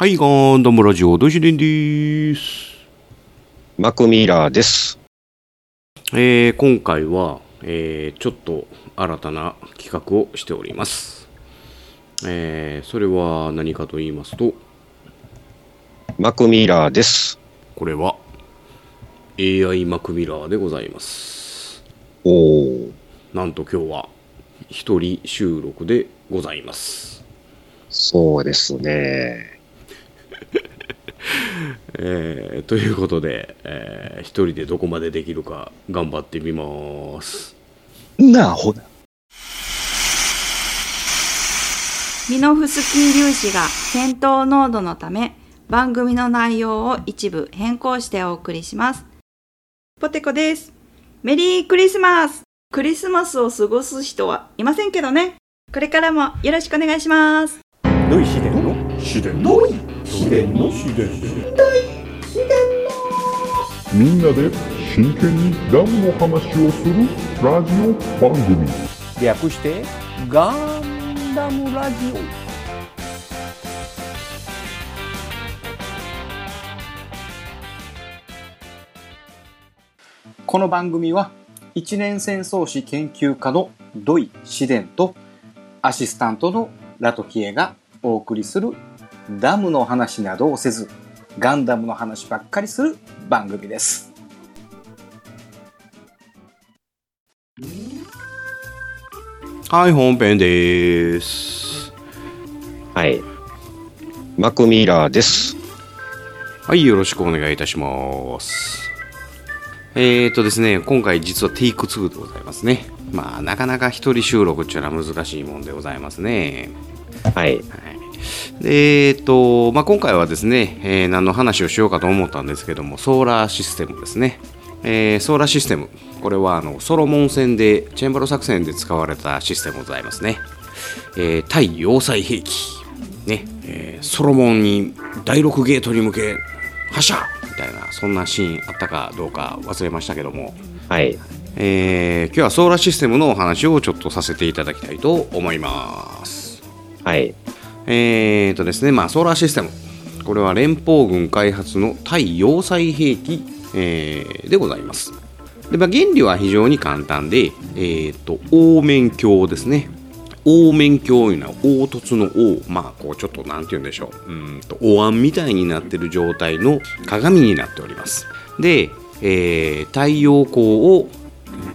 はい、ガンダムラジオ、ドシデンです。マクミラーです。えー、今回は、えー、ちょっと新たな企画をしております。えー、それは何かと言いますと、マクミラーです。これは AI マクミラーでございます。おー、なんと今日は一人収録でございます。そうですね。えー、ということで、えー、一人でどこまでできるか頑張ってみます。なあほな。ミノフスキー粒子が戦闘濃度のため番組の内容を一部変更してお送りします。ポテコです。メリークリスマスクリスマスを過ごす人はいませんけどね。これからもよろしくお願いします。ノイシデンのシデンノイシデンの？シデンみんなで真剣にダムの話をするラジオ番組。略してガンダムラジオ。この番組は一年戦争史研究家の土井紫伝とアシスタントのラトキエがお送りするダムの話などをせずガンダムの話ばっかりする番組です。はい、本編です。はい。マクミラーです。はい、よろしくお願いいたします。えーとですね、今回実はテイク2でございますね。まあ、なかなか一人収録っていうのは難しいもんでございますね。はい。はい。で、えーと、まあ、今回はですね、えー何の話をしようかと思ったんですけども、ソーラーシステムですね。えーソーラーシステム。これはあのソロモン戦で、チェンバロ作戦で使われたシステムでございますね。えー対要塞兵器。ね、えーソロモンに第6ゲートに向け発射みたいなそんなシーンあったかどうか忘れましたけども、はい。えー今日はソーラーシステムのお話をちょっとさせていただきたいと思いますはい。えーとですねまあソーラーシステム。これは連邦軍開発の対要塞兵器、えーでございます。で、まあ、原理は非常に簡単で、えー、と凹面鏡ですね。凹面鏡いうのは凹凸の凹まあこうちょっとなんて言うんでしょう。うんとお椀みたいになっている状態の鏡になっております。で、えー太陽光を、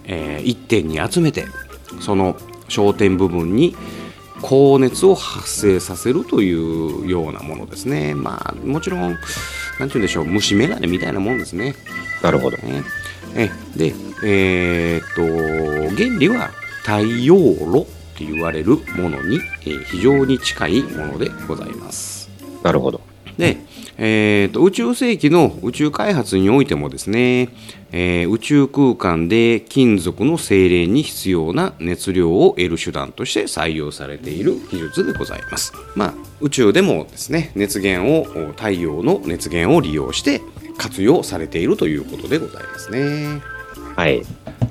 えー一点に集めてその焦点部分に高熱を発生させるというようなものですねまあもちろんなんて言うんでしょう虫眼鏡みたいなもんですねなるほど。ね。えで、えーっと原理は太陽炉って言われるものに、えー非常に近いものでございます。なるほど。で、えーっと宇宙世紀の宇宙開発においてもですね、えー宇宙空間で金属の精錬に必要な熱量を得る手段として採用されている技術でございます。まあ、宇宙でもですね熱源をお太陽の熱源を利用して活用されているということでございますね。はい。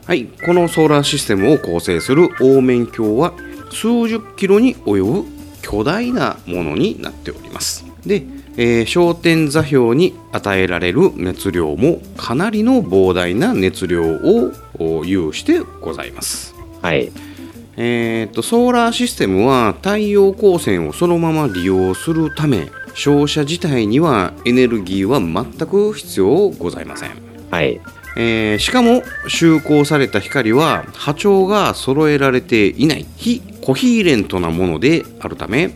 はい、このソーラーシステムを構成する凹面鏡は数十キロに及ぶ巨大なものになっております。で、えー焦点座標に与えられる熱量もかなりの膨大な熱量をお有してございます。はい。えーとソーラーシステムは太陽光線をそのまま利用するため照射自体にはエネルギーは全く必要ございません。はい。えーしかも就光された光は波長が揃えられていない非コヒーレントなものであるため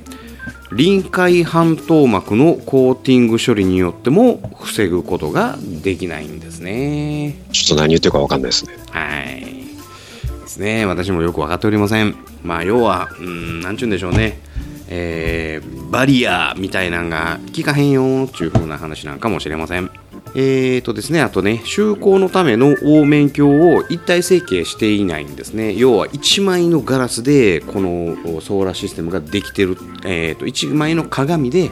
臨界半透膜のコーティング処理によっても防ぐことができないんですね。ちょっと何言ってるかわかんないですね。はい。ですね。私もよく分かっておりません。まあ、要は、うん、何ちゅうんでしょうね。えーバリアみたいなんが効かへんよっていう風な話なんかもしれません。えーとですね、あとね、就航のための凹面鏡を一体成形していないんですね。要は1枚のガラスでこのソーラーシステムができてる、えーと1枚の鏡で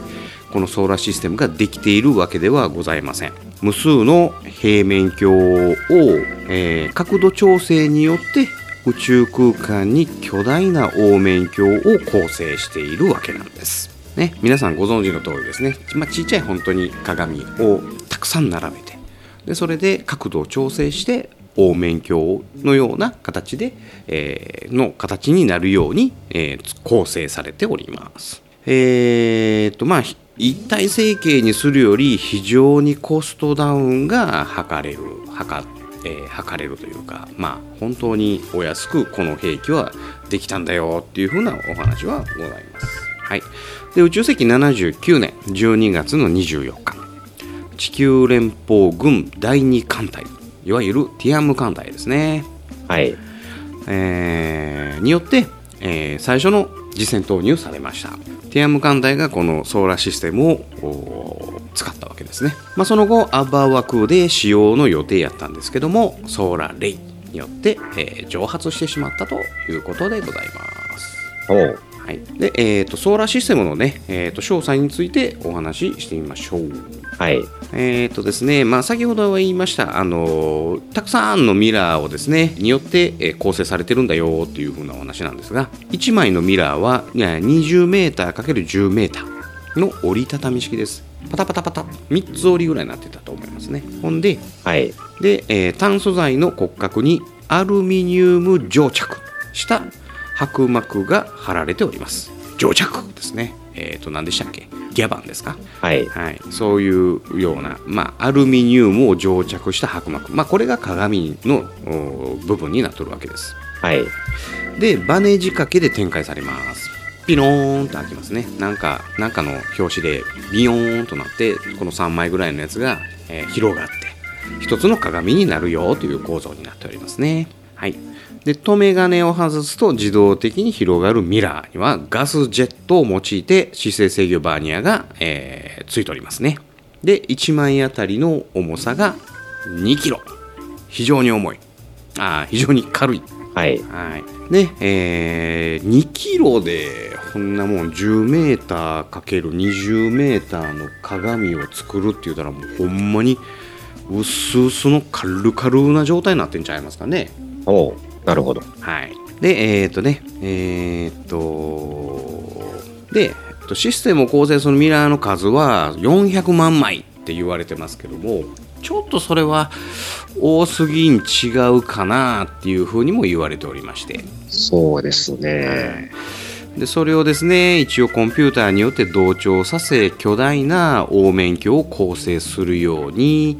このソーラーシステムができているわけではございません。無数の平面鏡を、えー角度調整によって宇宙空間に巨大な凹面鏡を構成しているわけなんです。ね、皆さんご存知の通りですね、まあ、ちっちゃい本当に鏡をたくさん並べてでそれで角度を調整して凹面鏡のような形で、えーの形になるように、えー構成されております。えー、とまあ一体成形にするより非常にコストダウンが図れる測,、えー測れるというかまあ本当にお安くこの兵器はできたんだよっていうふうなお話はございます。はい、で宇宙世紀79年12月の24日。地球連邦軍第2艦隊いわゆるティアム艦隊ですね、はい。えーによって、えー最初の実戦投入されました。ティアム艦隊がこのソーラーシステムをお使ったわけですね、まあ、その後アバーワクで使用の予定やったんですけどもソーラーレイによって、えー蒸発してしまったということでございます。おう。はい、で、えー、とソーラーシステムのね、えー、と詳細についてお話ししてみましょう。はい。えーとですねまあ、先ほど言いました、あのーたくさんのミラーをですねによって、えー構成されてるんだよっていう風なお話なんですが1枚のミラーはいや 20m×10m の折りたたみ式ですパタパタパタ3つ折りぐらいになってたと思いますねほんではい。で、えー炭素材の骨格にアルミニウム蒸着した薄膜が貼られております。蒸着ですね。えっ、と何でしたっけ？ギャバンですか？はい。はい、そういうような、まあ、アルミニウムを蒸着した薄膜、まあ、これが鏡のお部分になってるわけです。はい。でバネ仕掛けで展開されます。ピローンと開きますね。なんかなんかの表紙でビヨーンとなってこの3枚ぐらいのやつが、えー広がって一つの鏡になるよという構造になっておりますねはいで留め金を外すと自動的に広がるミラーにはガスジェットを用いて姿勢制御バーニアが、えーついておりますねで1枚あたりの重さが2キロ非常に重いあー非常に軽いはい。はい。で、えー、2キロで、こんなもん10メーターかける20メーターの鏡を作るって言ったら、もうほんまに、薄々の軽々な状態になってんちゃいますかね。おう。なるほど。はい。で、えっ、とね、えっ、と、で、えっとシステムを構成するミラーの数は400万枚って言われてますけども、ちょっとそれは多すぎん違うかなっていうふうにも言われておりまして、そうですね。でそれをですね一応コンピューターによって同調させ巨大な凹面鏡を構成するように、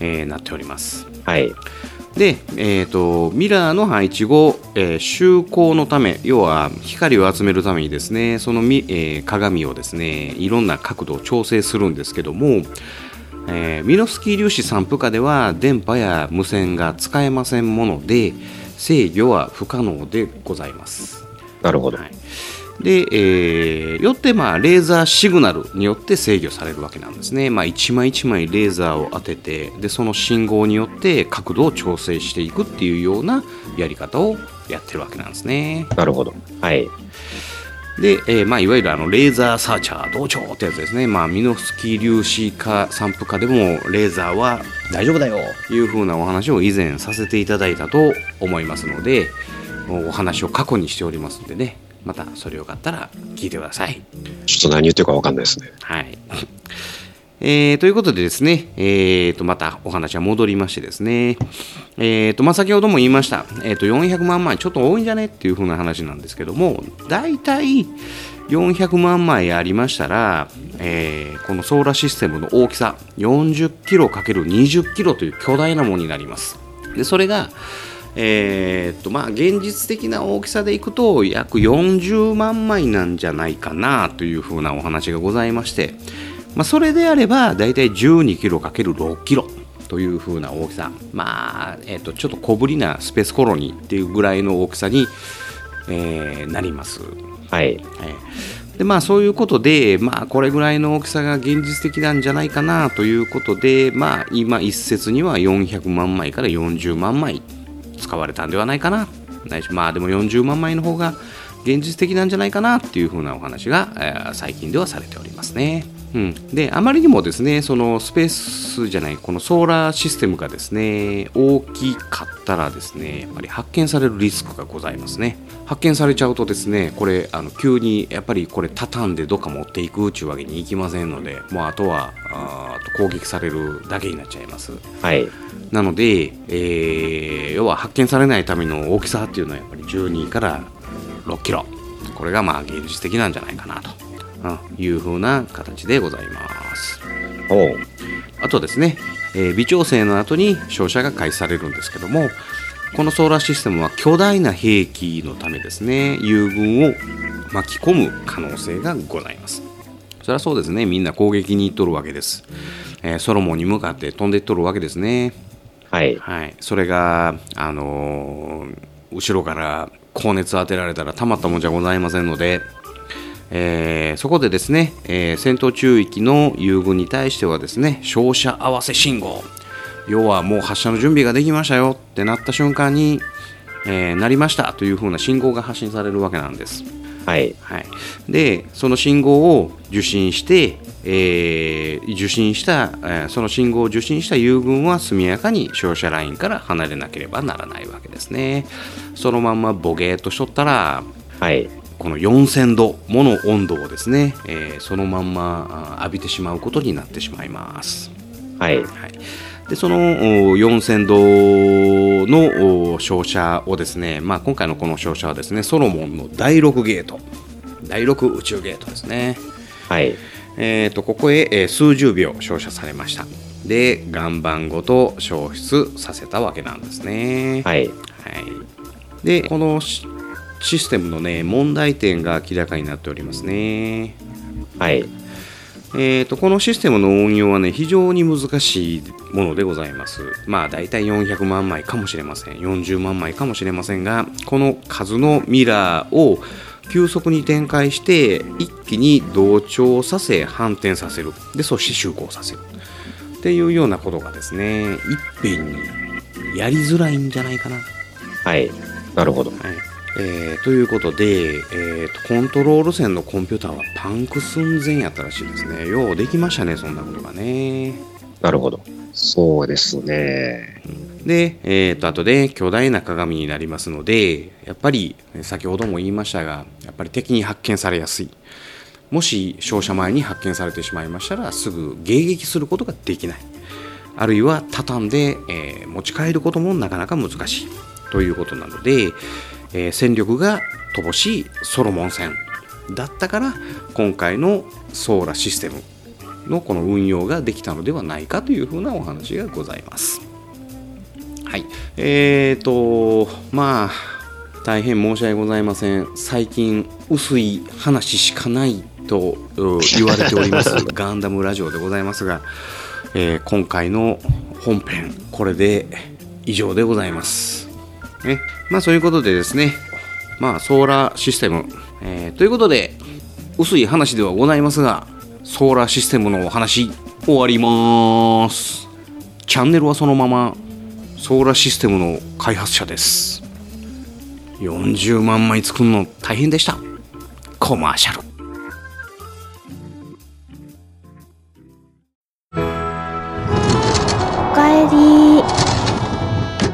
えーなっております。はい。で、えー、とミラーの配置後、えー周光のため要は光を集めるためにですねそのみ、えー鏡をですねいろんな角度を調整するんですけども、えーミノスキー粒子散布下では電波や無線が使えませんもので制御は不可能でございます。なるほど。はい、で、えーよって、まあ、レーザーシグナルによって制御されるわけなんですね。まあ、一枚一枚レーザーを当ててでその信号によって角度を調整していくっていうようなやり方をやってるわけなんですね。なるほど。はい。で、えーまあ、いわゆるあのレーザーサーチャー同調ってやつですね。まあ、ミノフスキー粒子化散布化でもレーザーは大丈夫だよというふうなお話を以前させていただいたと思いますので、お話を過去にしておりますのでね、またそれよかったら聞いてください。ちょっと何言ってるかわかんないですね。はい。えーということでですね、えーとまたお話は戻りましてですね、えーとまあ、先ほども言いました、えーと400万枚ちょっと多いんじゃねっていう風な話なんですけども大体400万枚ありましたら、えーこのソーラーシステムの大きさ40キロ ×20 キロという巨大なものになりますでそれがえーっとまあ現実的な大きさでいくと約40万枚なんじゃないかなというふうなお話がございまして、まあ、それであれば大体12キロ ×6 キロというふうな大きさまあ、えーっとちょっと小ぶりなスペースコロニーっていうぐらいの大きさに、えーなります。はい。えーでまあそういうことで、まあ、これぐらいの大きさが現実的なんじゃないかなということで、まあ、今一説には400万枚から40万枚使われたんではないかなないしまあでも40万枚の方が現実的なんじゃないかなっていうふうなお話が、えー最近ではされておりますね。うん、であまりにもですねそのスペースじゃないこのソーラーシステムがですね大きかったらですねやっぱり発見されるリスクがございますね発見されちゃうとですねこれあの急にやっぱりこれ畳んでどっか持っていくっていうわけにいきませんのでもうあとはあー攻撃されるだけになっちゃいますはい。なので、えー要は発見されないための大きさっていうのはやっぱり12から6キロ。これがまあ現実的なんじゃないかなと。うん。いう風な形でございます。あとですね、えー微調整の後に照射が開始されるんですけどもこのソーラーシステムは巨大な兵器のためですね友軍を巻き込む可能性がございます。それはそうですね。みんな攻撃に行っとるわけです、えーソロモンに向かって飛んでいっとるわけですねはい。はい、それが、あのー後ろから高熱当てられたらたまったもんじゃございませんので、えーそこでですね、えー戦闘中域の友軍に対してはですね照射合わせ信号要はもう発射の準備ができましたよってなった瞬間に、えなりましたというふうな信号が発信されるわけなんです。はい。はい、でその信号を受信して、えー受信した、えーその信号を受信した友軍は速やかに照射ラインから離れなければならないわけですねそのまんまボゲーっとしとったらはい。この4000度もの温度をですね、えーそのまんまあ浴びてしまうことになってしまいますはい。はい、でそのお4000度のお照射をですね、まあ、今回のこの照射はですねソロモンの第6ゲート第6宇宙ゲートですね、はい。えー、とここへ、えー数十秒照射されましたで岩盤ごと消失させたわけなんですねはい。はい、でこのシシステムのね問題点が明らかになっておりますねはい。えー、とこのシステムの運用はね非常に難しいものでございます。まあ大体400万枚かもしれません。40万枚かもしれませんがこの数のミラーを急速に展開して一気に同調させ反転させる。でそして就航させる。っていうようなことがですねいっぺんにやりづらいんじゃないかな。はい。なるほど。はいえーということで、えーと、コントロール線のコンピューターはパンク寸前やったらしいですね。ようできましたね、そんなことがね。なるほど。そうですね。で、えーと、あとで巨大な鏡になりますので、やっぱり、先ほども言いましたが、やっぱり敵に発見されやすい。もし照射前に発見されてしまいましたら、すぐ迎撃することができない。あるいは畳んで、えー持ち帰ることもなかなか難しいということなので、えー戦力が乏しいソロモン戦だったから今回のソーラシステムのこの運用ができたのではないかというふうなお話がございます。はい。えーと、まあ、大変申し訳ございません。最近、薄い話しかないとう言われております ガンダムラジオでございますが、えー今回の本編、これで以上でございます。ね。まあ、そういうことでですね、まあ、ソーラーシステム、えーということで、薄い話ではございますが、ソーラーシステムのお話、終わります。チャンネルはそのまま、ソーラーシステムの開発者です。40万枚作るの大変でした。コマーシャル。おかえり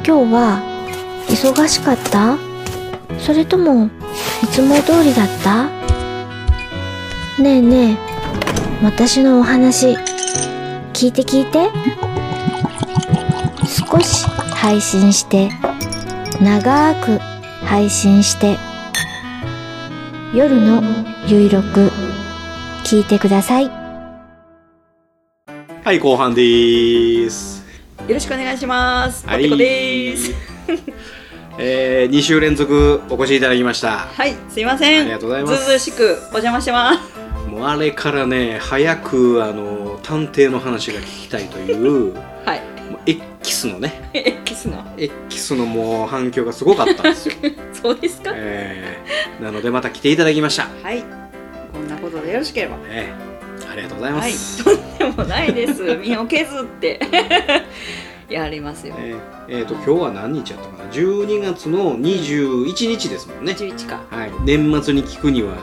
今日は忙しかった？それともいつも通りだった？ねえねえ私のお話聞いて聞いて少し配信して長く配信して夜のゆいろく聞いてくださいはい、後半です。よろしくお願いします。はいです。えー、2週連続お越しいただきました。はい、すいません。ありがとうございますずうしくお邪魔してます。もうあれからね、早くあの探偵の話が聞きたいという、はい。もう X のね、X の。X のもう反響がすごかったんですよ。そうですか？えー、なのでまた来ていただきました。はい。こんなことでよろしければ。えーありがとうございまはい、す。とんでもないです。身を削って やりますよ。えーえーと今日は何日やったかな？12月の21日ですもんね、11か。はい、年末に聞くにはも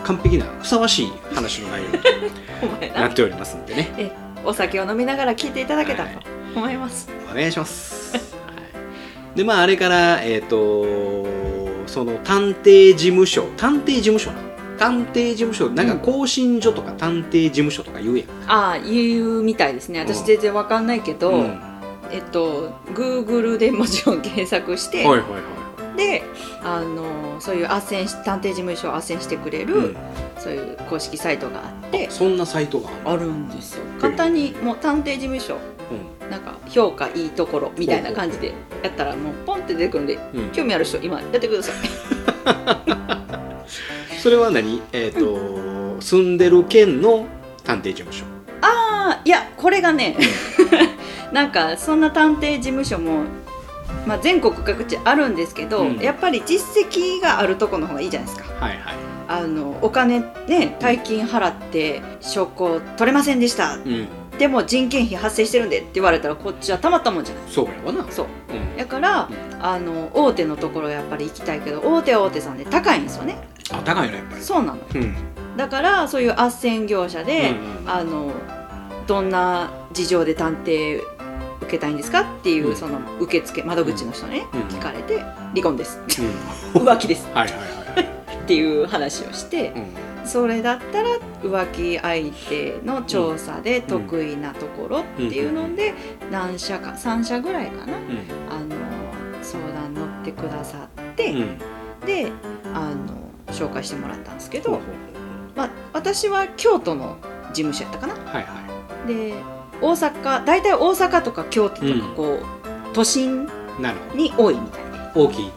う完璧なふさわしい話の内容に な。っておりますんでね。えお酒を飲みながら聞いていただけたらと思います、お願いします、はい。でまああれからえっ、とその探偵事務所探偵事務所な探偵事務所なんか更新所とか探偵事務所とか言うやん。ああ言うみたいですね。私全然わかんないけど、うんえっと Google でもちろん検索して、はいはいはであのそういう斡旋し探偵事務所を斡旋してくれる、い、うん。そういう公式サイトがあってそんなサイトがあるんですよ。簡単にもう探偵事務所なんか評価いいところみたいな感じでやったらもうポンって出てくるんでうん、うん興味ある人今やってください。それは何？えっ、と住んでる県の探偵事務所。あいやこれがね なんかそんな探偵事務所も、まあ、全国各地あるんですけど、うん。やっぱり実績があるとこの方がいいじゃないですか。はいはい。あのお金ね大金払って証拠取れませんでした。うん。でも人件費発生してるんでって言われたらこっちはたまったもんじゃない。そうやわな。そう。うん。だから、あの大手のところやっぱり行きたいけど大手は大手さんで高いんですよね。あ高いのやっぱり。そうなの。うん。だからそういう斡旋業者で、うん。あのどんな事情で探偵受けたいんですかっていう、うん。その受付窓口の人にね、うん。聞かれて離婚です。うん。浮気です。はいはいはいはい。っていう話をしてうん。それだったら浮気相手の調査で得意なところっていうので何社か3社ぐらいかなうん。あの相談乗ってくださって、うん。であの紹介してもらったんですけど、まあ、私は京都の事務所やったかな。はいはで大阪大体大阪とか京都とかうん。こう、都心いなるほに多いみたいで。ど大きい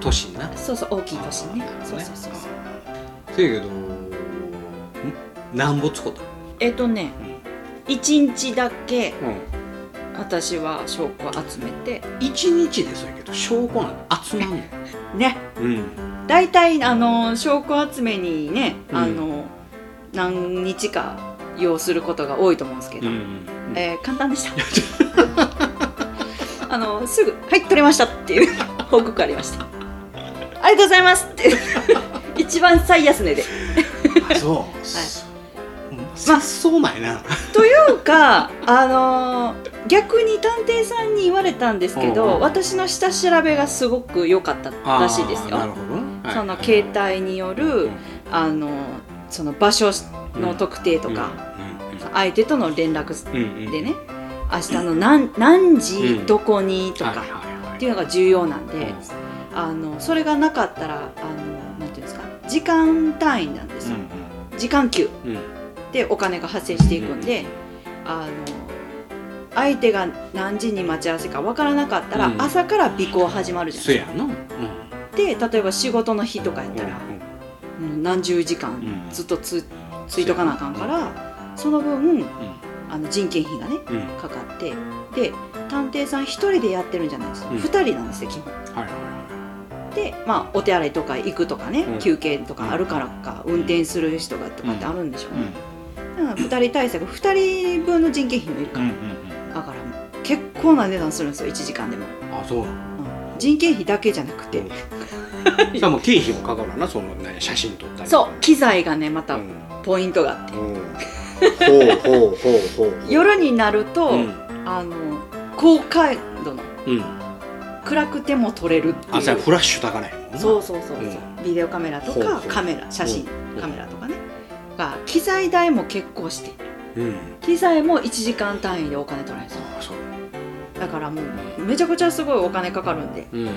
都心な。そうそう大きい都心ね。ね。そうそうそうそう。せやけどんなんぼつこたえっとね、一日だけうん。私は証拠を集めて。一日でそうやけど証拠なんて集まんの ね。うん。大体あの証拠集めにね、うん。あの何日か要することが多いと思うんですけど、うん。えー簡単でした。あのすぐ「はい取れました」っていう 報告ありました。ありがとうございますって。一番最安値で。あそう。まあそうなんやな。というかあのー逆に探偵さんに言われたんですけど、うんうん。私の下調べがすごく良かったらしいですよ。なるほど。ねはい。その携帯による、うん。あのその場所の特定とか、相手との連絡でね明日の何何時、うんどこにとか、っていうのが重要なんで、うん。あのそれがなかったらあのなんていうんですか時間単位なんですよ、時間給でお金が発生していくんで、あの相手が何時に待ち合わせか分からなかったら、うん。朝から尾行始まるじゃないですか。で例えば仕事の日とかやったら、もう何十時間ん。ずっとつ,、ついとかなあかんから、その分あの人件費がねうん。うんかかってで探偵さん一人でやってるんじゃないです。よ、うん。二人なんですよ基本。はいはいはでまあお手洗いとか行くとかね、うん。休憩とかあるからか、運転する人がとかってあるんでしょういね、だから2人対策2人分の人件費もいるから、うんうんだから結構な値段するんですよ1時間でも、うんあそう。うん。人件費だけじゃなくて、うんしかも経費もかかるわなその何写真撮ったりそう機材がねまたうん。ポイントがあって、うん。ほうほうほうほう 夜になると、うん。あの高解度のうん。暗くても撮れるっていう。あそれフラッシュ高ないもんなそうそうそうそう、うビデオカメラとかカメラ写真うん。カメラとかね。が機材代も結構してうん。機材も1時間単位でお金取られそう。だからもうめちゃくちゃすごいお金かかるんで。うん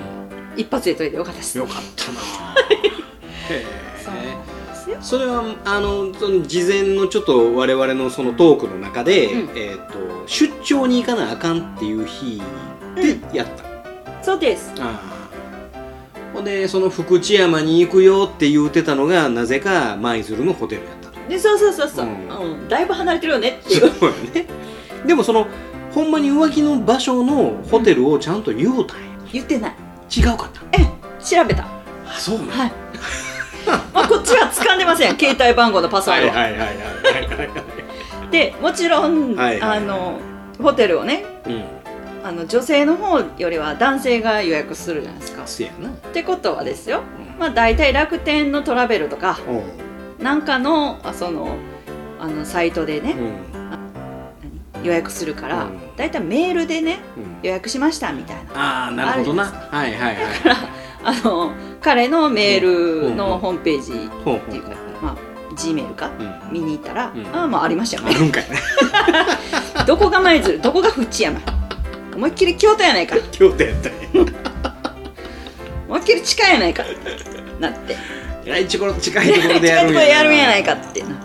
一発で取れてよかったです。よかったな。へそうえそれはあのその事前のちょっと我々のそのトークの中で、うん。えー、と出張に行かなあかんっていう日でやった、そうです。ああ。ほんでその福知山に行くよって言うてたのがなぜか舞鶴のホテルやったと。でそうそうそうそう、ううんんだいぶ離れてるよねっていう。そうよね。でもそのほんまに浮気の場所のホテルをちゃんと言うたんや、言ってない違うかった？え調べた。あそうなんはい。まあこっちは掴んでません。携帯番号のパスワードは、はいはいはいはいはいはいでもちろん、はいはいあのホテルをねうん。あの女性の方よりは男性が予約するじゃないですか。せやな。ってことはですよ、まあ、大体楽天のトラベルとかなんかのあそのあのサイトでね、うん予約するから、うん。だいたいメールでねうん。予約しましたみたいな。ああなるほどな。はいはいはい。あの彼のメールのホームページっていうか、まあ、G メールかうん。見に行ったら、うん。ああまあありましたよあね。どこが舞鶴どこが淵山。思いっきり京都やないか。京都やったんや。思いっきり近いやないか。なって。い近い近いところでやるん近いところでやるんやないかってな。って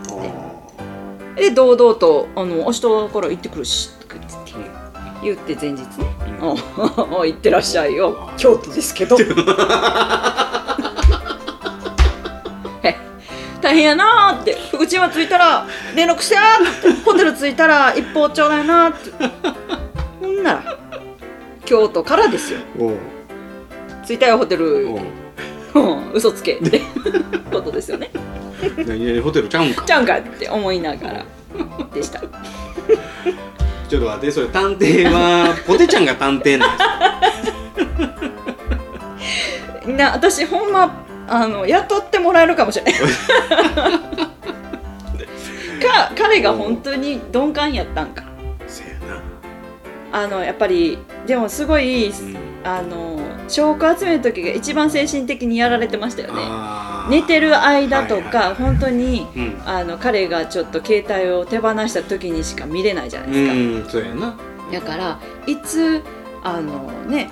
で堂々とあの「明日から行ってくるし」って言って前日ね「おお 行ってらっしゃいよ。京都ですけど」え大変やなーって。福知山着いたら連絡してなーってホテル着いたら一方ちょうだいなーって。ほんなら京都からですよ。着いたよホテル。おう。うん嘘つけ。ってことですよね何々ホテルちゃうんか。ちゃうんかって思いながら。でした。ちょっと待ってそれ探偵は ポテちゃんが探偵なんですな私ほんまあの雇ってもらえるかもしれない。か彼が本当に鈍感やったんか。せやな。あのやっぱりでもすごい、うん。あの証拠集める時が一番精神的にやられてましたよね寝てる間とか、本当にうん。あの彼がちょっと携帯を手放した時にしか見れないじゃないですか、うんそうやな。だからいつあのね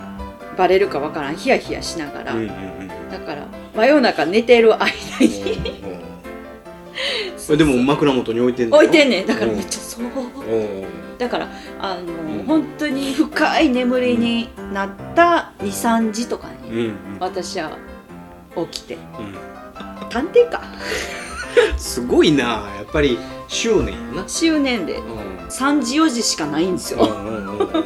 バレるかわからんヒヤヒヤしながら、うんうんうんだから真夜中寝てる間に。うん でも枕元に置いてんの置いてんねん。だからうん。めっちゃそう。だからあの、ん。本当に深い眠りになった23時とかに、うん。うん。私は起きて。うん探偵か。すごいな。やっぱり執念やな。執念で。うん。3時4時しかないんですよ。うんうんうんうん。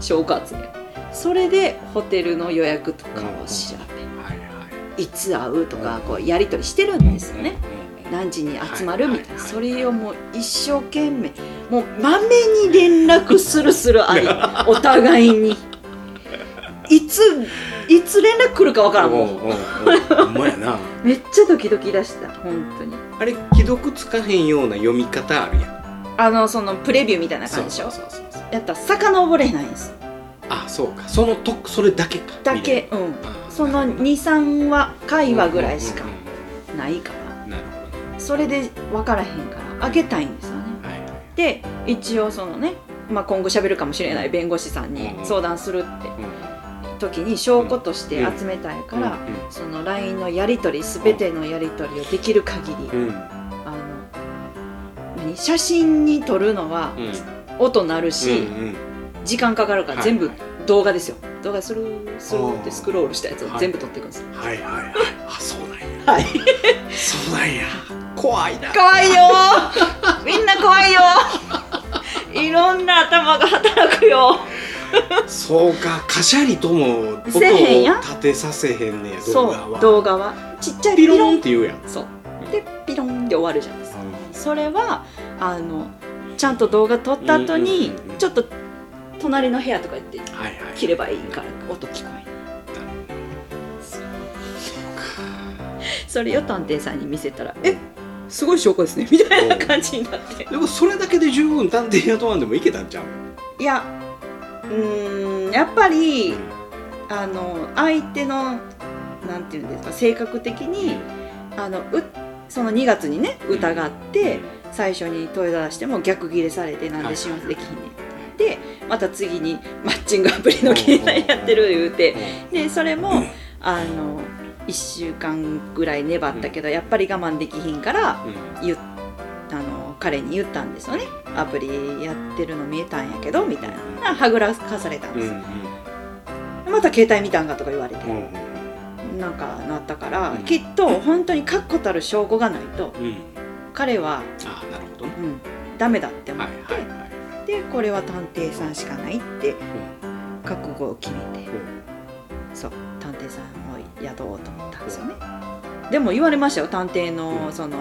証拠集めそれでホテルの予約とかを調べはいつ会うとかこうやり取りしてるんですよね。うん何時に集まるみたいな、それをもう一生懸命もうまめに連絡するするあり お互いに。いついつ連絡来るかわからんもん。まやな。めっちゃドキドキ出した本当に。あれ既読つかへんような読み方あるやん。あのそのプレビューみたいな感じでしょ？そうそうそうやったら遡れないんです。あそうか。そのとそれだけか。だけうん。その23話会話ぐらいしかないからうんなるほどね。それで分からへんからあげたいんですよね。はいはいで一応そのね、まあ、今後喋るかもしれない弁護士さんにうん相談するって。うん時に証拠として集めたいから、その LINE のやり取り全てのやり取りをできる限り、あの何？写真に撮るのはうん。音鳴るし、時間かかるからはい。全部動画ですよ。動画スルースルーってスクロールしたやつをはい。全部撮っていくんですよ、はいはいはい。あそうなんや。はい、そうなんや。怖いな。怖いよー。みんな怖いよー。いろんな頭が働くよそうかカシャリとも音を立てさせへんねや動そ画は。う動画は。ちっちゃいピロンンって言うやん。そう。でピロンで終わるじゃないですか。それはあのちゃんと動画撮った後にうんうんうんうん。ちょっと隣の部屋とか行ってはいはい。切ればいいから音聞こえないそれを探偵さんに見せたら「えすごい証拠ですね」みたいな感じになって。でもそれだけで十分探偵雇わんでもいけたんちゃう？いやうーんやっぱりあの相手のなんていうんですか性格的にあのうその2月にね疑って最初に問い出しても逆ギレされてなんで始末できひんねん。でまた次にマッチングアプリの掲載やってる言うて。でそれもあの1週間ぐらい粘ったけどやっぱり我慢できひんからうん。言っあの彼に言ったんですよね。アプリやってるの見えたんやけどみたいな。はぐらかされたんです、うんうん。また携帯見たんかとか言われて、うんなんかなったから、うん。きっと本当に確固たる証拠がないとうん。彼は、ああなるほどね。うん、ダメだって思はいって、はいはいでこれは探偵さんしかないって覚悟を決めて、そう探偵さんを雇おうと思ったんですよね、でも言われましたよ。探偵のうん。その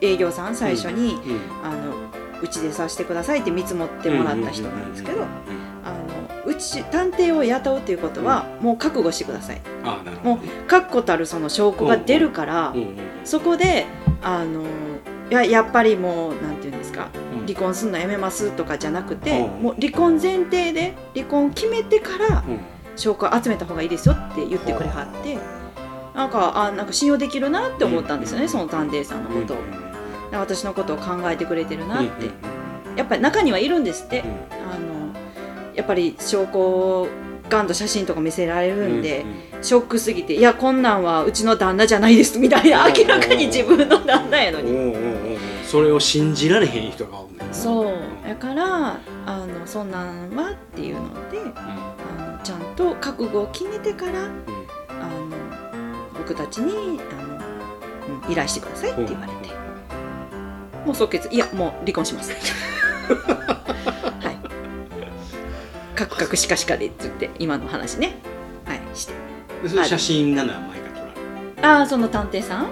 営業さん最初に、うんあのうちでさせてくださいって見積もってもらった人なんですけど、うんうんうんあのうち探偵を雇うということは、もう覚悟してください。ああなるほどね。確固たるその証拠が出るから、うんうんそこであのいややっぱりもうなんていうんですかうん。離婚するのやめますとかじゃなくて、うんもう離婚前提で離婚決めてからうん。証拠を集めた方がいいですよって言ってくれはってなんかあなんか信用できるなって思ったんですよね、うん。その探偵さんのことを、私のことを考えてくれてるなって、うんやっぱり中にはいるんですって、うん。あのやっぱり証拠をガンと写真とか見せられるんで、うショックすぎて「いやこんなんはうちの旦那じゃないです」みたいなうん明らかに自分の旦那やのに。うんうんうんうん。それを信じられへん人がおんねんそう。だからあのそんなんはっていうのであのちゃんと覚悟を決めてからあの僕たちにあの、うん依頼してくださいって言われて、もう即決いやもう離婚します。はい。カクカクシカシカでって言って今の話ね。はいして。でそれ写真が何枚か撮られるああその探偵さん？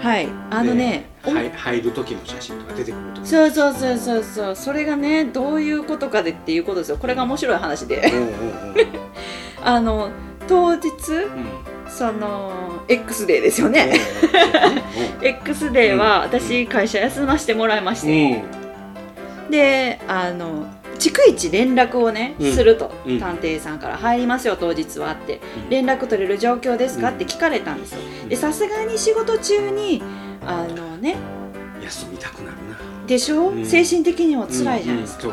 はい。あのねではい入る時の写真とか出てくる時そうそうそうそうそう。それがねどういうことかでっていうことですよ。これが面白い話で。うんうんうん。あの当日うんその X デーですよね、X デーは私会社休ませてもらいましうて、ん。であの逐一連絡をね、うん。すると、うん。探偵さんから「入りますよ当日は」って。うん「連絡取れる状況ですか?」うん。って聞かれたんですよ。うん。でさすがに仕事中にあのね休みたくなるな。でしょ、うん。精神的にも辛いじゃないですか、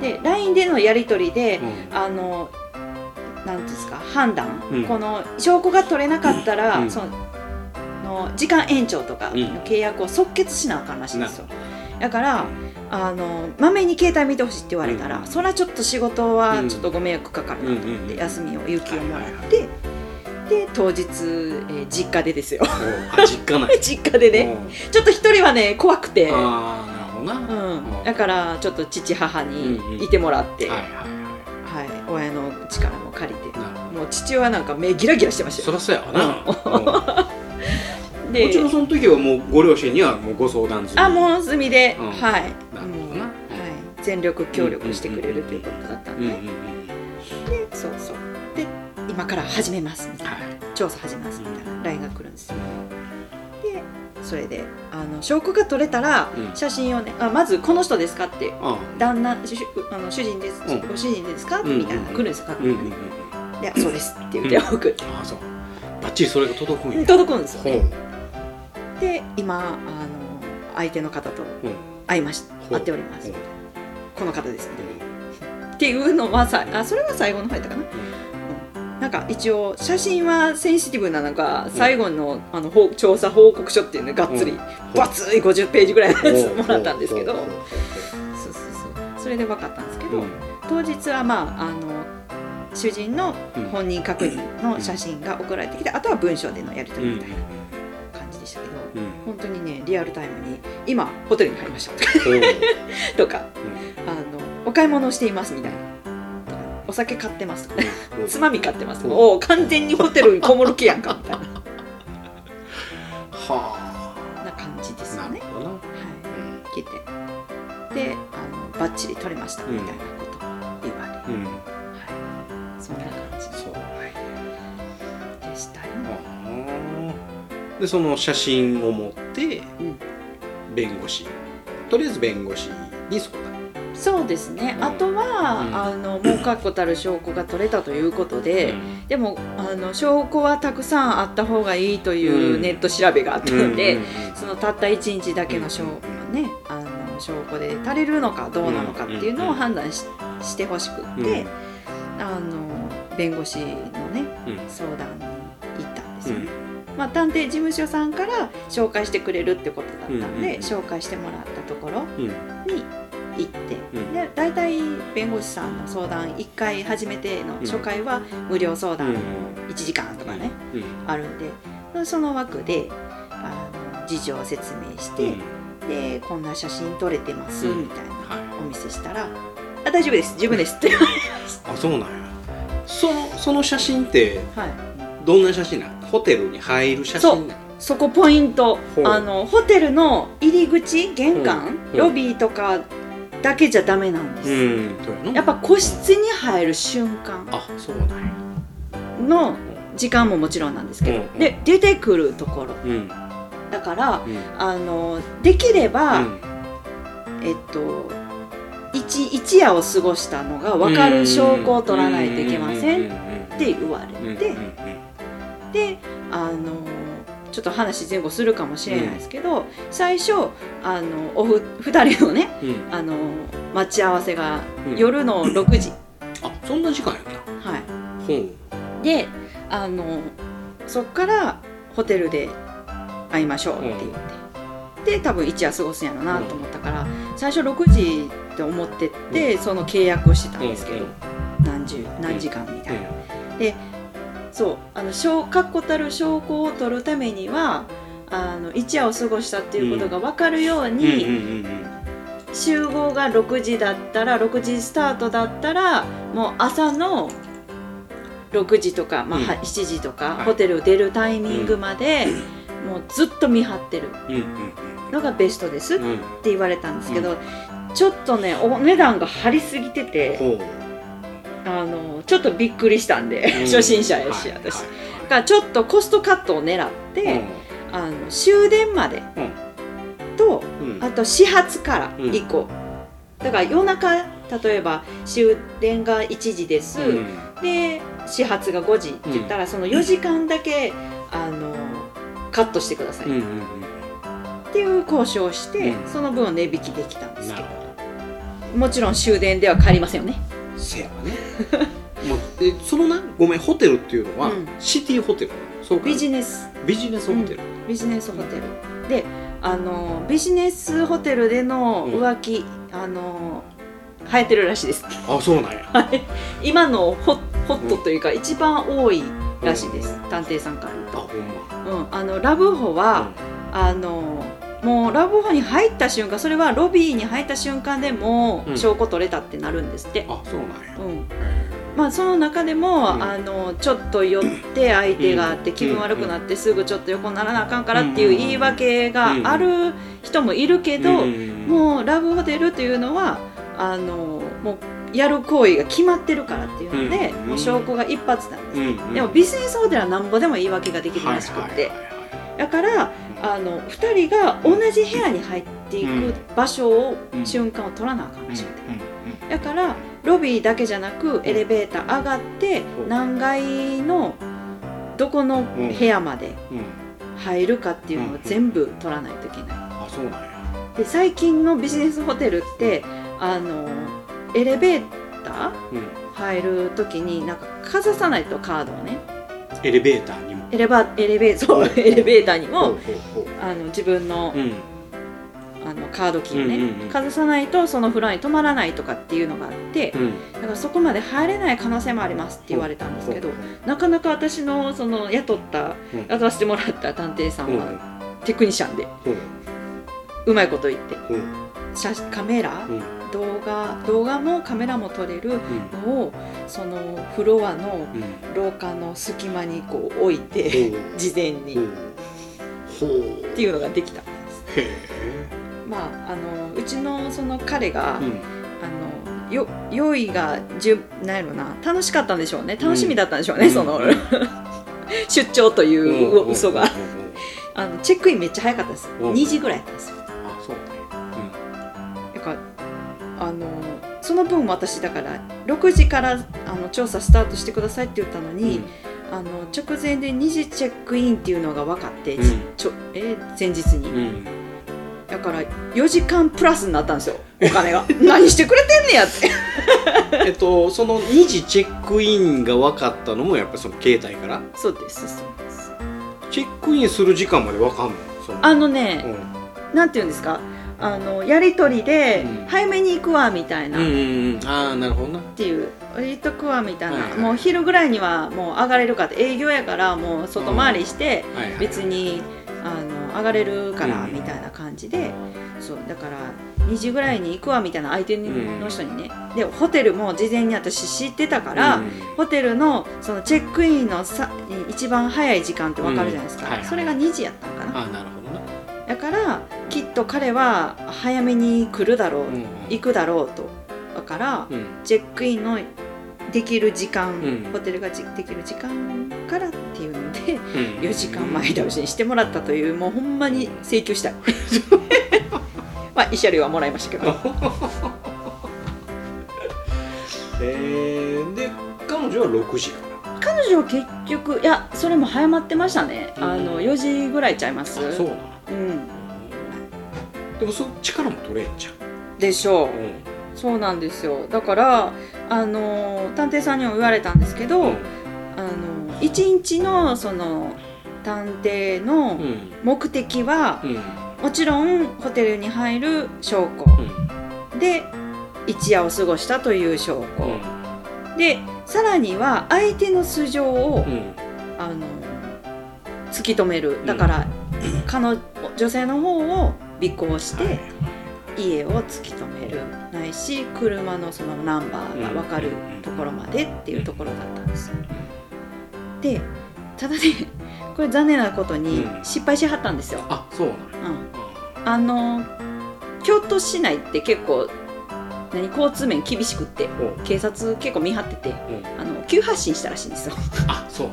で LINE でのやり取りで、うん。あのなんですか判断、うん。この証拠が取れなかったら、うん。そのの時間延長とかうん。の契約を即決しなあかんらしいんですよ、だからあのまめに携帯見てほしいって言われたら、うん。それはちょっと仕事はちょっとご迷惑かかるなと思って、うんうん休みを有給をもらって、で当日、えー実家でですよ。あ実家ない 実家でね。ちょっと一人はね怖くて、ああなるほどな。うん、だからちょっと父母にうんうん。いてもらって、はいはいははい、親の力も借りて。もう父親なんか目ギラギラしてましたよ。そらそうやわな。うん。で もちろんその時はもうご両親にはもうご相談済み。あもう済みで、うん。はい。なるほどな。はい、全力協力してくれるということだったんで、でそうそう。で今から始めますみたいな、はい。調査始めますみたいな。LINE が来るんですよ。でそれであの証拠が取れたら、うん。写真をねあまずこの人ですかってあ旦那主あの主人です、うん。ご主人ですか、うんみたいな。のが来るんですよ確うんうん認うん。でそうですって言って送って、あそう。バッチリそれが届くんや。届くんですよほう。ねで今あの相手の方とうん。会いましたほう。会っております。ほう。この方ですっていうのはさあそれは最後の方やったかな、うんなんか一応写真はセンシティブなのか最後のあの報調査報告書っていうのがっつりうん。分厚い50ページぐらいのやつもらったんですけど。そうそうそう。それで分かったんですけど、当日はまああの主人のうん本人確認の写真が送られてきてあとは文章でのやり取りみたいな感じでしたけど、うん。本当にねリアルタイムに今ホテルに入りましたほうとか あのお買い物をしていますみたいなお酒買ってます。つまみ買ってます。うん。おお完全にホテルにこもる気やんか。みたいなはな感じであすよね。はい、来てであのバッチリ取れましたみたいなこと。を言われ、うん。はい、そんな感じ。そう。でしたよ。でその写真を持ってうん。弁護士。とりあえず弁護士に相談そうですね、うん。あとは、うん。あのもう確固たる証拠が取れたということで、うん。でもあの証拠はたくさんあった方がいいといううん。ネット調べがあったので、うんそのたった1日だけの証,、うんね、あの証拠で足りるのかどうなのかっていうのを判断ししてほしくって、あの弁護士のねうん。相談に行ったんですよね。うん。まあ、探偵事務所さんから紹介してくれるってことだったんで、紹介してもらったところうん。に行って、うん。で大体弁護士さんの相談1回初めての初回は無料相談うん。1時間とかね、うん。あるんで。その枠であの事情を説明して、でこんな写真撮れてます、うん。みたいなはい。お見せしたら「あ大丈夫です十分です」って言われあそうなんや。そのその写真ってはい。どんな写真なの？ホテルに入る写真なの？そこポイント。あのホテルの入り口玄関、うん。ロビーとかだけじゃダメなんです、うんやっぱ個室に入る瞬間。の時間ももちろんなんですけど、うんで出てくるところ。うん。だからうん。あのできれば、うん。えっと一一夜を過ごしたのが分かる証拠を取らないといけませんって言われて。であのちょっと話前後するかもしれないですけど、最初あのおふ2人のねうん。あの待ち合わせがうん。夜の6時、あそんな時間やった。はい。ほう。であのそっからホテルで会いましょうって言って、で多分一夜過ごすんやろなと思ったから、最初6時って思ってって、その契約をしてたんですけど、何十何時間みたいな。そうあの証確固たる証拠を取るためにはあの一夜を過ごしたっていうことが分かるように、うんうんうんうん集合が6時だったら6時スタートだったらもう朝の6時とか、まあうん。は7時とか、はい。ホテルを出るタイミングまで、もうずっと見張ってる。うんうんのがベストですっうんうんて言われたんですけど、ちょっとねお値段が張りすぎててあのちょっとびっくりしたんで、うん。初心者やし、はい私。はい。だからちょっとコストカットを狙って、あの終電までうん。と、うん。うんあと始発からうん。以降、だから夜中例えば終電が1時です、うん。で始発が5時って言ったら、その4時間だけあのカットしてください、うんうんっていう交渉をして、うん。その分を値引きできたんですけど。もちろん終電では帰りませんよねせやわね。もうえそのなごめんホテルっていうのは、うん。シティホテル。そうか。ビジネス。ビジネスホテル、ビジネスホテル。であのビジネスホテルでの浮気、あの流行ってるらしいです。あそうなんや。はい。今のホホットというか、一番多いらしいです、探偵さんから。あほんま。うん、あのラブホは、あのもうラブホに入った瞬間それはロビーに入った瞬間でもうん。証拠取れたってなるんですって、あそうなんや。うん。まあ、その中でも、うん。あのちょっと寄って相手があってうん気分悪くなってすぐちょっと横にならなあかんからっていう言い訳がある人もいるけど、うん。もうラブホテルというのはあのもうやる行為が決まってるからっていうので、うん。もう証拠が一発なんです、うん。うん。でもビジネスホテルはなんぼでも言い訳ができるらしくて、だからあの2人が同じ部屋に入っていく場所を、うん。瞬間を取らなあかんらしくて。うん。だからロビーだけじゃなくエレベーター上がってう。ん何階のどこの部屋まで入るかっていうのを全部取らないといけない。あそうなんや。で最近のビジネスホテルってあのエレベーターうん。入る時になんかかざさないとカードをね。エレベーターエレバエレベーそうエレベーターにもあの自分のうん。あのカードキーをね、うんうんうん。かざさないとそのフロアに泊まらないとかっていうのがあって、うん。だからそこまで入れない可能性もありますって言われたんですけどなかなか私のその雇ったうん。雇わせてもらった探偵さんうん。はテクニシャンでほううまいこと言って写カメラうん動画動画もカメラも撮れるうん。のをそのフロアのうん。廊下の隙間にこう置いて事前に。ほっていうのができた。んです。まあ、あのうちのその彼が、うん。あのよ用意がじゅなんやろな楽しかったんでしょうね。楽しみだったんでしょうね、うん。そのうん。出張という嘘が。あのチェックインめっちゃ早かったです。うん。2時ぐらいやったんですよ。あそう。ねだからあのその分私だから6時からあの調査スタートしてくださいって言ったのうん。に、あの直前で2時チェックインっていうのが分かって、うん。ちょえ前日に、うん。だから4時間プラスになったんですよ。お金が。何してくれてんねやって。えっとその2時チェックインが分かったのもやっぱりその携帯から？そうですそうです。チェックインする時間まで分かんの？その。あのね、うん。なんていうんですか？あのやり取りでうん。早めに行くわみたいな、うんうっんうん。ああなるほどな。ていう言っとくわみたいな、はいはい。もう昼ぐらいにはもう上がれるかって営業やからもう外回りして別にあの上がれるからうんみたいな感じで、そうだから2時ぐらいに行くわみたいな相手の人にね、でホテルも事前に私知ってたから、うんホテルのそのチェックインのさ一番早い時間って分かるじゃないですか、うんはいはい。それが2時やったんかな。ああなるほど。なだからきっと彼は早めに来るだろう、うん行くだろうと。だから、うん。チェックインのできる時間、うん。ホテルがじできる時間からっていうのででうん。4時間前倒しにしてもらったというもうほんまに請求した。い まあ慰謝料はもらいましたけど。えー、で彼女は6時から。彼女は結局いやそれも早まってましたね、うん。あの4時ぐらいちゃいます。あそううん。でもそっちからも取れんじゃん。でしょう、うそうなんですよ。だからあの探偵さんにも言われたんですけど、ん。あの一日のその探偵のうん。目的は、うん。もちろんホテルに入る証拠。うん。で一夜を過ごしたという証う拠、ん。でさらには相手の素性を、うん。あの突き止める。だから、彼女女性の方を尾行して、はい。家を突き止める。ないし車のそのナンバーが分かるところまでっていうところだったんです。よ。でただねこれ残念なことにうん。失敗しはったんですよ。あそうなんや。うん、あの京都市内って結構何交通面厳しくって警察結構見張っててうん。あの急発進したらしいんですよ。あそう。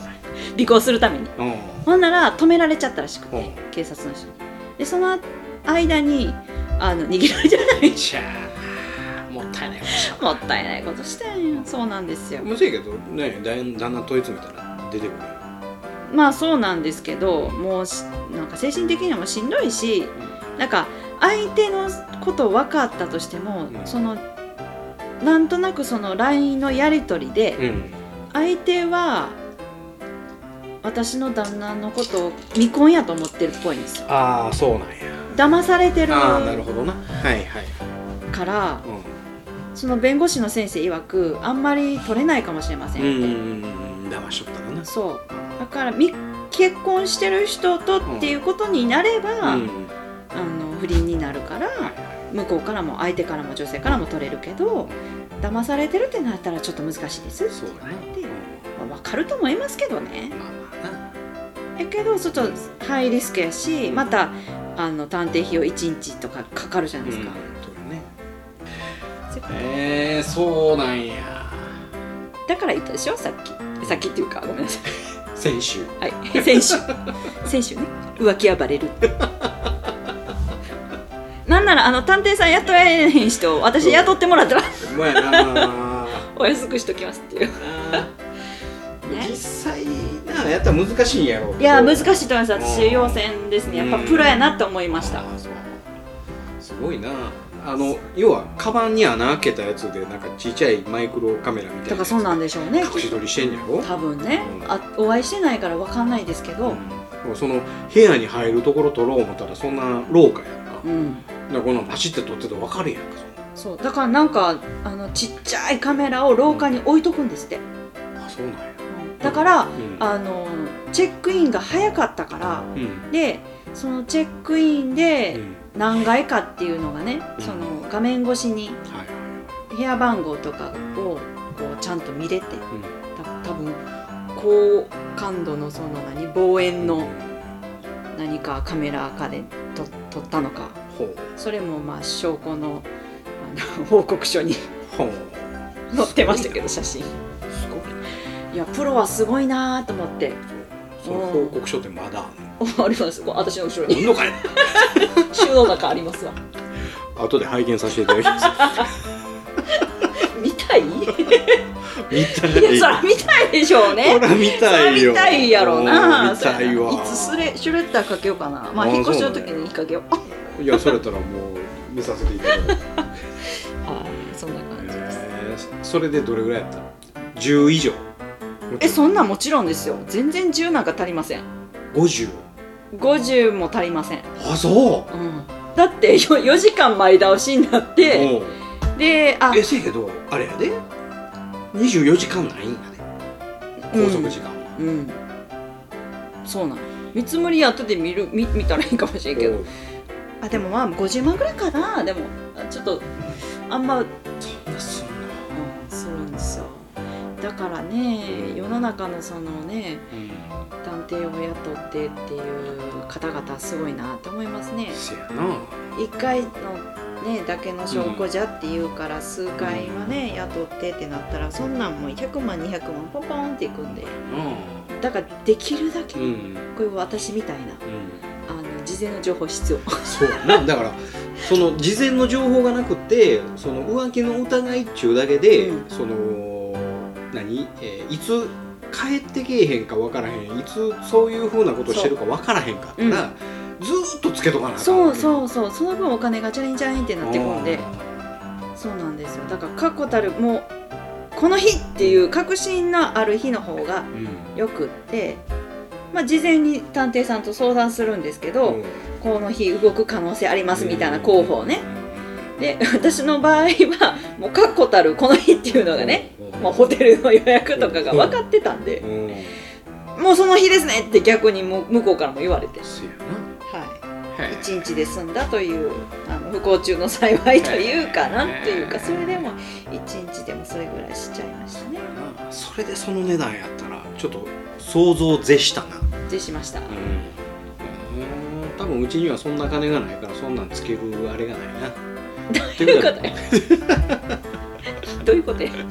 尾行するために。うん。ほんなら止められちゃったらしくて、うん。警察の人に。でその間にあの逃げられちゃない。じゃあもったいないこともったいないことしたんよ。そうなんですよ。もしいけどねだんだんだん問い詰めたら出てくるよまあそうなんですけどもうしなんか精神的にもしんどいしなんか相手のこと分かったとしても、うん。そのなんとなくその LINE のやり取りでうん。相手は私の旦那のことを未婚やと思ってるっぽいんですよ。ああそうなんや。騙されてるああなるほどな。はいはい。からうその弁護士の先生曰くあんまり取れないかもしれませんって、うん騙しとったかな。そう。だからみ結婚してる人とっていうことになれば、うん。あの不倫になるから向こうからも相手からも女性からも取れるけど騙されてるってなったらちょっと難しいです。そうだねで、まあ、分かると思いますけどね。まあまあ。なやけどちょっとハイリスクやしまたあの探偵費用1日とかかかるじゃないですか、うんえー、そうなんや。だから言ったでしょ？さっき。さっきっていうかごめんなさい。先週。はい、先週。先週ね。浮気暴れるなんならあの探偵さん雇えへん人私雇ってもらったらうまいな。お安くしときますっていう。実際なやったら難しいんやろいや難しいと思います。私うん要選ですね。やっぱプロやなって思いました。すごいな。あの要はカバンに穴開けたやつでなんかちっちゃいマイクロカメラみたいなだからそうなんでしょうね。隠し撮りしてんやろ？多分ね。うん。あお会いしてないから分かんないですけど。うん。その部屋に入るところ撮ろう思ったらそんな廊下やんか。うんだからこのパシって撮ってたら分かるやんかそう。だからなんかあのちっちゃいカメラを廊下に置いとくんですって。あそうなんや。だからうん。あのチェックインが早かったからうん。でそのチェックインうでん。何階かっていうのがね、うん。その画面越しに部屋番号とかをこうちゃんと見れてうん。た多分高感度のその何望遠の何かカメラかでと撮ったのかそれもまあ証拠のあの 報告書に載ってましたけど写真すごいやプロはすごいなと思って。その報告書ってまだあります。私の後ろに。のかい？収納中ありますわ。後で拝見させていただきます。見たいい？見たい。やそら見たいでしょうね。ほら見たいよ。見たいやろうな。見たいわ。いつスレシュレッダーかけようかな。まああ引っ越しの時にかけよう。いやそれたらもう見させていただきますはいそんな感じです。えーそれでどれぐらいやった10以上。えそんなんもちろんですよ。全然10なんか足りません。50 50も足りません、あそう。ん、だって 4, 4時間前倒しになっうてう。んであえせやけどあれやで24時間ないんやで。拘束時間は、うん。そうなん。見積もり後で見る見見たらいいかもしれんけど。うん。あでもまあ50万ぐらいかな。でもあちょっとあんま、うん、そんな。すんのするんですよ。だからね世の中のそのね探偵を雇ってっていう方々すごいなって思いますね。せやな。1回のねだけの証拠じゃっていうから数回はね雇ってってなったらそんなんもう100万200万ポンポンっていくんで。うん。だからできるだけ、うん。これ私みたいなうん。あの事前の情報必要そうやな。だからその事前の情報がなくってその浮気の疑いっちゅうだけで、うん。その何、えーいつ帰ってけえへんか分からへん。いつそういうふうなことしてるか分からへんかったら、ずーっとつけとかなあかんそううそうそう。その分お金がチャリンチャリンってなってくるんで。そうなんですよ。だから確固たるもうこの日っていう確信のある日の方がうん。よくって。まあ事前に探偵さんと相談するんですけど、うん。この日動く可能性ありますみたいな候補をね、で私の場合はもう確固たるこの日っていうのがね、うん。まあ、ホテルの予約とかが分かってたんで。うん。もうその日ですねって逆にもう向こうからも言われて、そうやはい、なへえ一日で済んだというあの不幸中の幸いというかなんていうかそれでも一日でもそれぐらいしちゃいましたね。なそれでその値段やったらちょっと想像を絶したな。でしました。うん。多分うちにはそんな金がないからそんなんつけるあれがないな。どういうことや どういうことや？という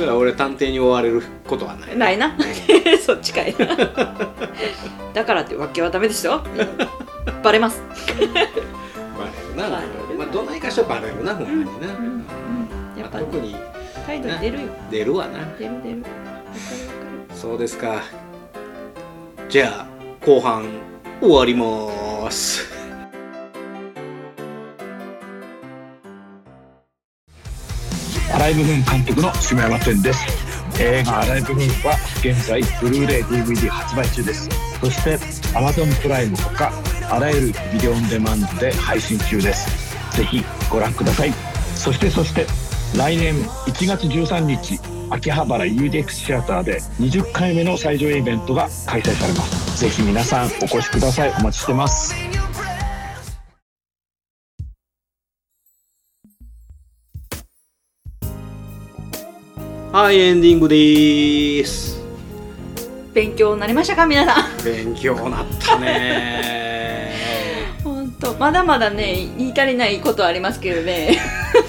ことは俺探偵に追われることはない。ないな。そっちかい。な だからってわけはダメですよバレます。バレるな。バレるまあどないかしたらバレるなほんまにな、うん。うん。やっぱまあ特に態度に出るよ。出るわな。出る出る。そうですか。じゃあ後半終わりますライブフン監督の下山天です。映画アライブフンは現在ブルーレイ DVD 発売中です。そして Amazon プライムほかあらゆるビデオオンデマンドで配信中です。ぜひご覧ください。そしてそして来年1月13日秋葉原 UDX シアターで20回目の最上映イベントが開催されます。ぜひ皆さんお越しください。お待ちしてます。はいエンディングでーす。勉強になりましたか皆さん？勉強なったね。本当まだまだね言い足りないことはありますけどね。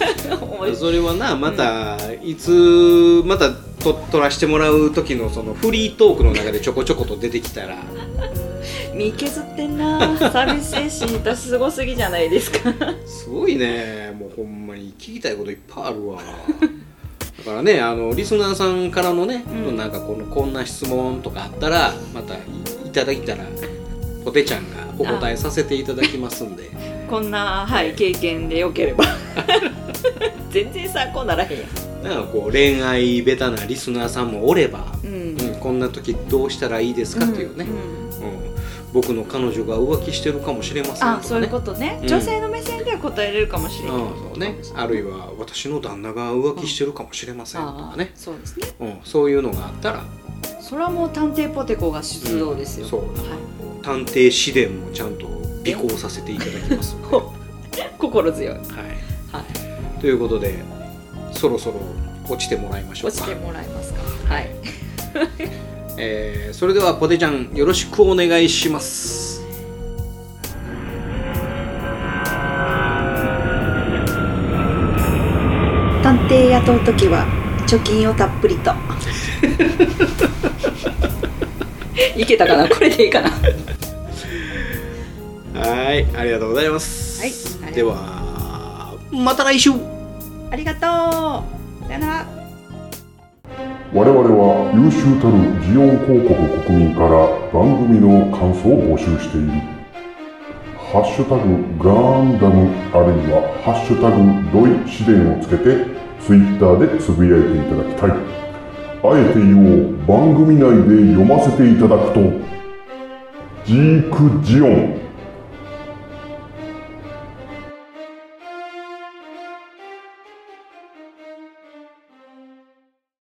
それはなまたいつまたと撮らせてもらう時のそのフリートークの中でちょこちょこと出てきたら。身削ってんな。サービス精神私すごすぎじゃないですか。すごいね。もうほんまに聞きたいこといっぱいあるわだからねあのリスナーさんからのね、うん。なんかこのこんな質問とかあったらまたいいただいたらポテちゃんがお答えさせていただきますんで。こんな、はい、経験でよければ。全然参考ならへんやん。なんかこう恋愛ベタなリスナーさんもおれば、うん。うんこんな時どうしたらいいですかっていうね、んんうん僕の彼女が浮気してるかもしれませんとかね。あそういうことね、うん。女性の目線では答えれるかもしれない、うんね、あるいは私の旦那が浮気してるかもしれませんとかね。あ、そうですね。うん、そういうのがあったら。それはもう探偵ポテコが出動ですよ、そう。は探偵試練もちゃんと尾行させていただきます 心強い、はい、い、ということでそろそろ落ちてもらいましょうか。落ちてもらえますか。はい えーそれではポテちゃんよろしくお願いします。探偵雇う時は貯金をたっぷりと。いけたかな？これでいいかな？はいありがとうございます、はいではまた来週。ありがとう。さよなら我々は優秀たるジオン広告国民から番組の感想を募集している。ハッシュタグガンダムあるいはハッシュタグドイ試練をつけてツイッターでつぶやいていただきたい。あえて言おう番組内で読ませていただくとジークジオン